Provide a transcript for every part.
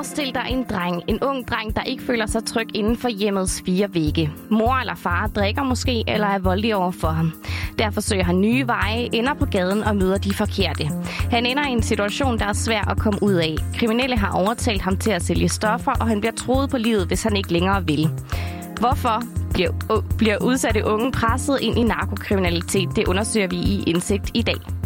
Forestil dig en dreng, en ung dreng, der ikke føler sig tryg inden for hjemmets fire vægge. Mor eller far drikker måske eller er voldelig over for ham. Derfor søger han nye veje, ender på gaden og møder de forkerte. Han ender i en situation, der er svær at komme ud af. Kriminelle har overtalt ham til at sælge stoffer, og han bliver troet på livet, hvis han ikke længere vil. Hvorfor bliver, bliver udsatte unge presset ind i narkokriminalitet? Det undersøger vi i Indsigt i dag.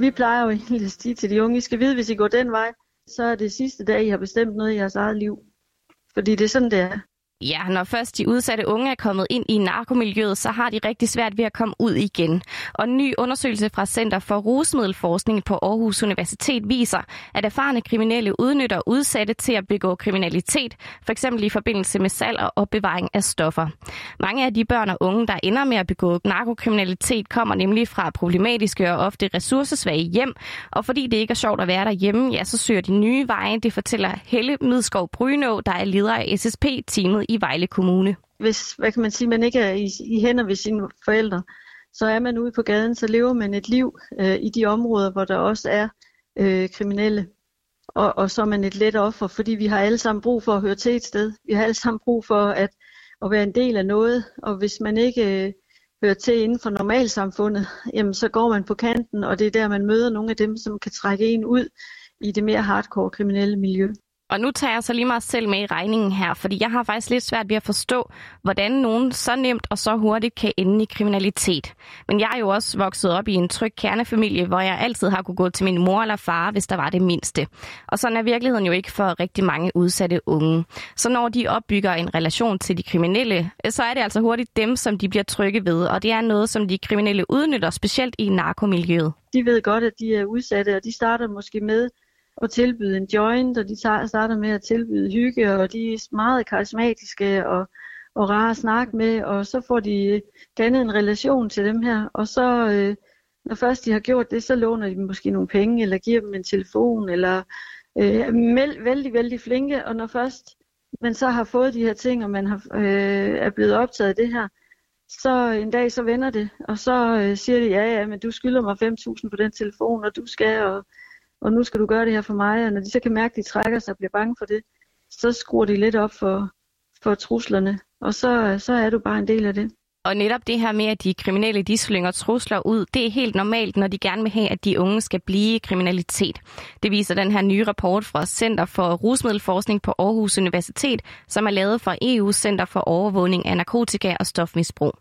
Vi plejer jo egentlig at sige til de unge, I skal vide, hvis I går den vej, så er det sidste dag, I har bestemt noget i jeres eget liv. Fordi det er sådan, det er. Ja, når først de udsatte unge er kommet ind i narkomiljøet, så har de rigtig svært ved at komme ud igen. Og en ny undersøgelse fra Center for Rusmiddelforskning på Aarhus Universitet viser, at erfarne kriminelle udnytter udsatte til at begå kriminalitet, f.eks. i forbindelse med salg og opbevaring af stoffer. Mange af de børn og unge, der ender med at begå narkokriminalitet, kommer nemlig fra problematiske og ofte ressourcesvage hjem, og fordi det ikke er sjovt at være derhjemme, ja, så søger de nye veje, det fortæller Helle Midskov Brynå, der er leder af SSP-teamet i Vejle Kommune. Hvis, hvad kan man sige, man ikke er i, i hænder ved sine forældre, så er man ude på gaden, så lever man et liv øh, i de områder, hvor der også er øh, kriminelle. Og, og så er man et let offer, fordi vi har alle sammen brug for at høre til et sted. Vi har alle sammen brug for at, at være en del af noget, og hvis man ikke øh, hører til inden for normalsamfundet, jamen så går man på kanten, og det er der, man møder nogle af dem, som kan trække en ud i det mere hardcore kriminelle miljø. Og nu tager jeg så lige mig selv med i regningen her, fordi jeg har faktisk lidt svært ved at forstå, hvordan nogen så nemt og så hurtigt kan ende i kriminalitet. Men jeg er jo også vokset op i en tryg kernefamilie, hvor jeg altid har kunne gå til min mor eller far, hvis der var det mindste. Og sådan er virkeligheden jo ikke for rigtig mange udsatte unge. Så når de opbygger en relation til de kriminelle, så er det altså hurtigt dem, som de bliver trygge ved, og det er noget, som de kriminelle udnytter, specielt i narkomiljøet. De ved godt, at de er udsatte, og de starter måske med at tilbyde en joint, og de starter med at tilbyde hygge, og de er meget karismatiske og, og rare at snakke med, og så får de dannet en relation til dem her, og så øh, når først de har gjort det, så låner de dem måske nogle penge, eller giver dem en telefon, eller øh, er vældig, vældig flinke, og når først man så har fået de her ting, og man har, øh, er blevet optaget af det her, så en dag så vender det, og så øh, siger de, ja ja, men du skylder mig 5.000 på den telefon, og du skal, og og nu skal du gøre det her for mig, og når de så kan mærke, at de trækker sig og bliver bange for det, så skruer de lidt op for, for truslerne, og så, så er du bare en del af det. Og netop det her med, at de kriminelle de slynger trusler ud, det er helt normalt, når de gerne vil have, at de unge skal blive kriminalitet. Det viser den her nye rapport fra Center for Rusmiddelforskning på Aarhus Universitet, som er lavet for EU Center for Overvågning af Narkotika og Stofmisbrug.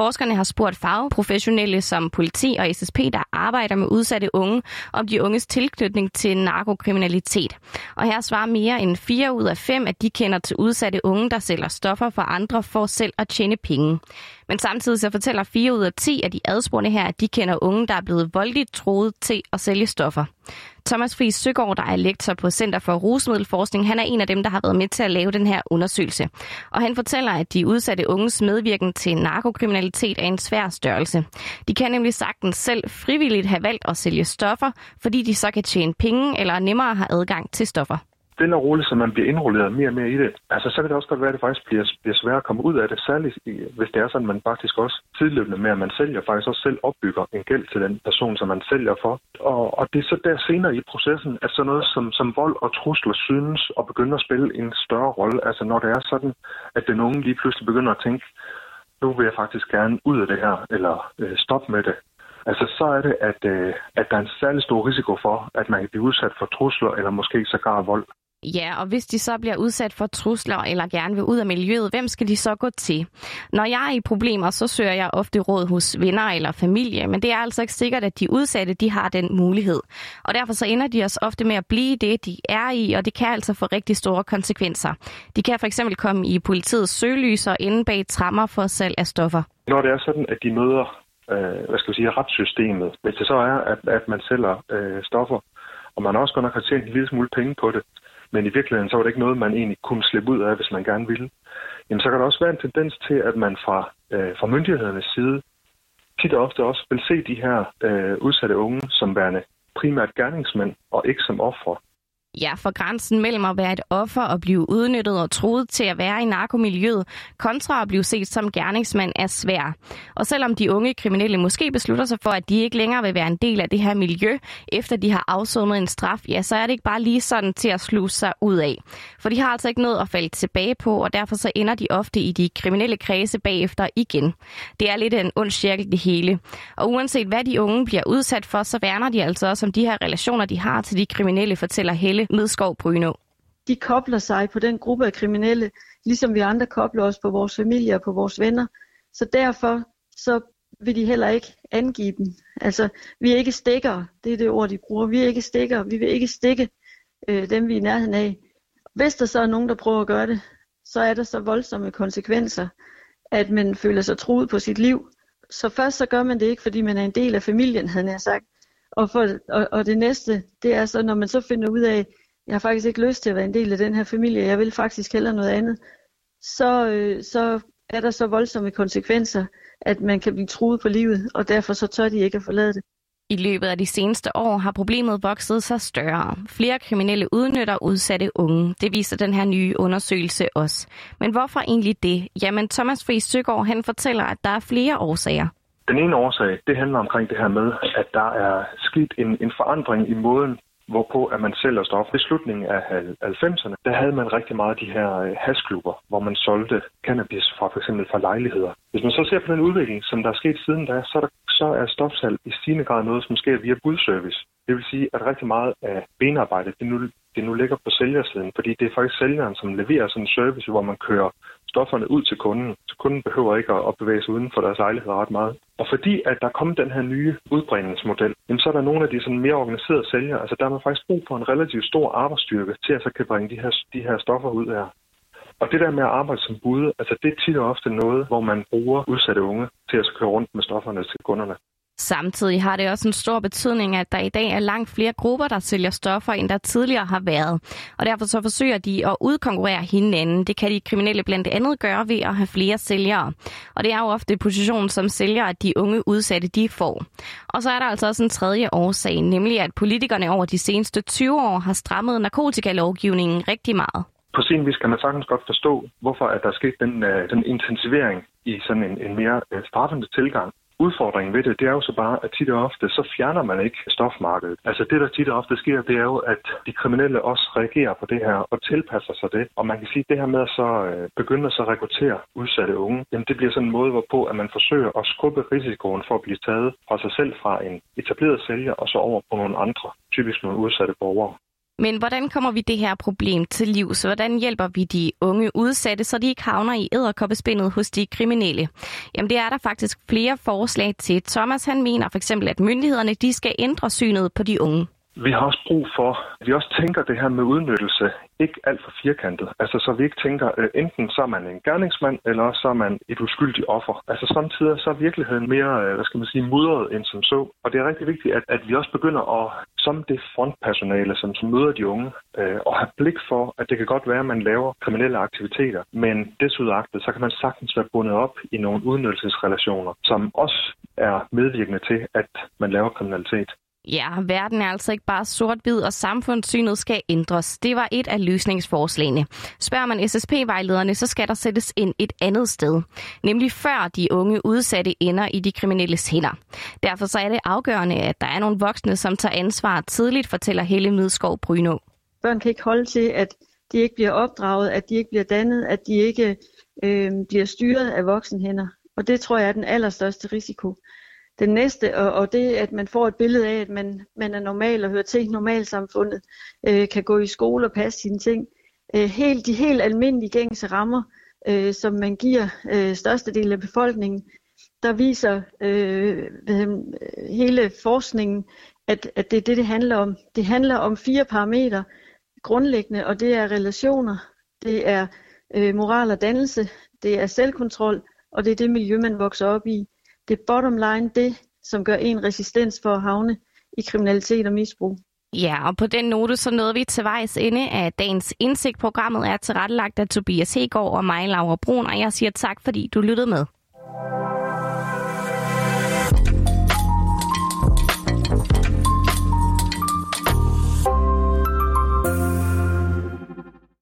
Forskerne har spurgt fagprofessionelle som politi og SSP, der arbejder med udsatte unge, om de unges tilknytning til narkokriminalitet. Og her svarer mere end 4 ud af 5, at de kender til udsatte unge, der sælger stoffer for andre for selv at tjene penge. Men samtidig så fortæller 4 ud af 10 af de adspurgte her, at de kender unge, der er blevet voldeligt troet til at sælge stoffer. Thomas Friis Søgaard, der er lektor på Center for Rusmiddelforskning, han er en af dem, der har været med til at lave den her undersøgelse. Og han fortæller, at de udsatte unges medvirken til narkokriminalitet er en svær størrelse. De kan nemlig sagtens selv frivilligt have valgt at sælge stoffer, fordi de så kan tjene penge eller nemmere har adgang til stoffer stille og roligt, så man bliver indrulleret mere og mere i det, altså så kan det også godt være, at det faktisk bliver, bliver sværere at komme ud af det, særligt hvis det er sådan, at man faktisk også tidløbende med, at man sælger, faktisk også selv opbygger en gæld til den person, som man sælger for. Og, og det er så der senere i processen, at sådan noget som, som vold og trusler synes at begynde at spille en større rolle. Altså når det er sådan, at den unge lige pludselig begynder at tænke, nu vil jeg faktisk gerne ud af det her, eller øh, stoppe med det. Altså så er det, at, øh, at der er en særlig stor risiko for, at man kan blive udsat for trusler, eller måske sågar vold. Ja, og hvis de så bliver udsat for trusler eller gerne vil ud af miljøet, hvem skal de så gå til? Når jeg er i problemer, så søger jeg ofte råd hos venner eller familie, men det er altså ikke sikkert, at de udsatte de har den mulighed. Og derfor så ender de også ofte med at blive det, de er i, og det kan altså få rigtig store konsekvenser. De kan for eksempel komme i politiets søgelys og ende bag trammer for salg af stoffer. Når det er sådan, at de møder øh, hvad skal vi sige, retssystemet, hvis det så er, at, at man sælger øh, stoffer, og man også godt nok har tjent en lille smule penge på det, men i virkeligheden så var det ikke noget, man egentlig kunne slippe ud af, hvis man gerne ville, jamen så kan der også være en tendens til, at man fra, øh, fra myndighedernes side tit og ofte også vil se de her øh, udsatte unge som værende primært gerningsmænd og ikke som ofre. Ja, for grænsen mellem at være et offer og blive udnyttet og troet til at være i narkomiljøet, kontra at blive set som gerningsmand, er svær. Og selvom de unge kriminelle måske beslutter sig for, at de ikke længere vil være en del af det her miljø, efter de har afsonet en straf, ja, så er det ikke bare lige sådan til at sluse sig ud af. For de har altså ikke noget at falde tilbage på, og derfor så ender de ofte i de kriminelle kredse bagefter igen. Det er lidt en ond cirkel det hele. Og uanset hvad de unge bliver udsat for, så værner de altså også om de her relationer, de har til de kriminelle, fortæller Helle Midskov Brynå. De kobler sig på den gruppe af kriminelle, ligesom vi andre kobler os på vores familie og på vores venner. Så derfor så vil de heller ikke angive dem. Altså, vi er ikke stikker, det er det ord, de bruger. Vi er ikke stikker, vi vil ikke stikke øh, dem, vi er i nærheden af. Hvis der så er nogen, der prøver at gøre det, så er der så voldsomme konsekvenser, at man føler sig truet på sit liv. Så først så gør man det ikke, fordi man er en del af familien, havde jeg sagt. Og, for, og, og det næste, det er så, når man så finder ud af, jeg har faktisk ikke lyst til at være en del af den her familie, jeg vil faktisk hellere noget andet, så, øh, så er der så voldsomme konsekvenser, at man kan blive truet på livet, og derfor så tør de ikke at forlade det. I løbet af de seneste år har problemet vokset sig større. Flere kriminelle udnytter udsatte unge. Det viser den her nye undersøgelse også. Men hvorfor egentlig det? Jamen Thomas Friis Søgaard han fortæller, at der er flere årsager. Den ene årsag, det handler omkring det her med, at der er sket en, en forandring i måden, hvorpå at man sælger stof. I slutningen af 90'erne, der havde man rigtig meget af de her øh, hasklubber, hvor man solgte cannabis fra for eksempel fra lejligheder. Hvis man så ser på den udvikling, som der er sket siden da, så er, der, så er stofsalg i stigende grad noget, som sker via budservice. Det vil sige, at rigtig meget af benarbejdet, det nu, det nu ligger på sælgersiden, fordi det er faktisk sælgeren, som leverer sådan en service, hvor man kører stofferne ud til kunden, så kunden behøver ikke at bevæge sig uden for deres lejlighed ret meget. Og fordi at der kommer den her nye udbringningsmodel, jamen, så er der nogle af de sådan mere organiserede sælgere, altså der er man faktisk brug for en relativt stor arbejdsstyrke til at så kan bringe de her, de her stoffer ud her. Og det der med at arbejde som bud, altså det er tit og ofte noget, hvor man bruger udsatte unge til at køre rundt med stofferne til kunderne. Samtidig har det også en stor betydning, at der i dag er langt flere grupper, der sælger stoffer, end der tidligere har været. Og derfor så forsøger de at udkonkurrere hinanden. Det kan de kriminelle blandt andet gøre ved at have flere sælgere. Og det er jo ofte positionen som sælger, at de unge udsatte de får. Og så er der altså også en tredje årsag, nemlig at politikerne over de seneste 20 år har strammet narkotikalovgivningen rigtig meget. På sin vis kan man sagtens godt forstå, hvorfor at der er sket den, øh, den intensivering i sådan en, en mere øh, straffende tilgang Udfordringen ved det, det er jo så bare, at tit og ofte, så fjerner man ikke stofmarkedet. Altså det, der tit og ofte sker, det er jo, at de kriminelle også reagerer på det her og tilpasser sig det. Og man kan sige, at det her med at så øh, begynde at så rekruttere udsatte unge, jamen det bliver sådan en måde, hvorpå at man forsøger at skubbe risikoen for at blive taget fra sig selv fra en etableret sælger og så over på nogle andre, typisk nogle udsatte borgere. Men hvordan kommer vi det her problem til liv? Så hvordan hjælper vi de unge udsatte, så de ikke havner i æderkoppespindet hos de kriminelle? Jamen det er der faktisk flere forslag til. Thomas han mener for eksempel, at myndighederne de skal ændre synet på de unge. Vi har også brug for, at vi også tænker det her med udnyttelse ikke alt for firkantet. Altså så vi ikke tænker, øh, enten så er man en gerningsmand, eller så er man et uskyldigt offer. Altså samtidig så er virkeligheden mere, øh, hvad skal man sige, mudret end som så. Og det er rigtig vigtigt, at, at vi også begynder at, som det frontpersonale, som, som møder de unge, øh, og have blik for, at det kan godt være, at man laver kriminelle aktiviteter, men desudagtet, så kan man sagtens være bundet op i nogle udnyttelsesrelationer, som også er medvirkende til, at man laver kriminalitet. Ja, verden er altså ikke bare sort-hvid, og samfundssynet skal ændres. Det var et af løsningsforslagene. Spørger man SSP-vejlederne, så skal der sættes ind et andet sted. Nemlig før de unge udsatte ender i de kriminelles hænder. Derfor så er det afgørende, at der er nogle voksne, som tager ansvar tidligt, fortæller Helle Midskov Bryno. Børn kan ikke holde til, at de ikke bliver opdraget, at de ikke bliver dannet, at de ikke øh, bliver styret af voksenhænder. Og det tror jeg er den allerstørste risiko den næste, og, og det, at man får et billede af, at man, man er normal og hører til normalsamfundet, øh, kan gå i skole og passe sine ting. Øh, helt, de helt almindelige gængse rammer, øh, som man giver øh, størstedelen af befolkningen, der viser øh, øh, hele forskningen, at, at det er det, det handler om. Det handler om fire parametre grundlæggende, og det er relationer, det er øh, moral og dannelse, det er selvkontrol, og det er det miljø, man vokser op i det bottom line det, som gør en resistens for at havne i kriminalitet og misbrug. Ja, og på den note så nåede vi til vejs ende af dagens indsigt. Programmet er tilrettelagt af Tobias Hegård og mig, Laura Brun, og jeg siger tak, fordi du lyttede med.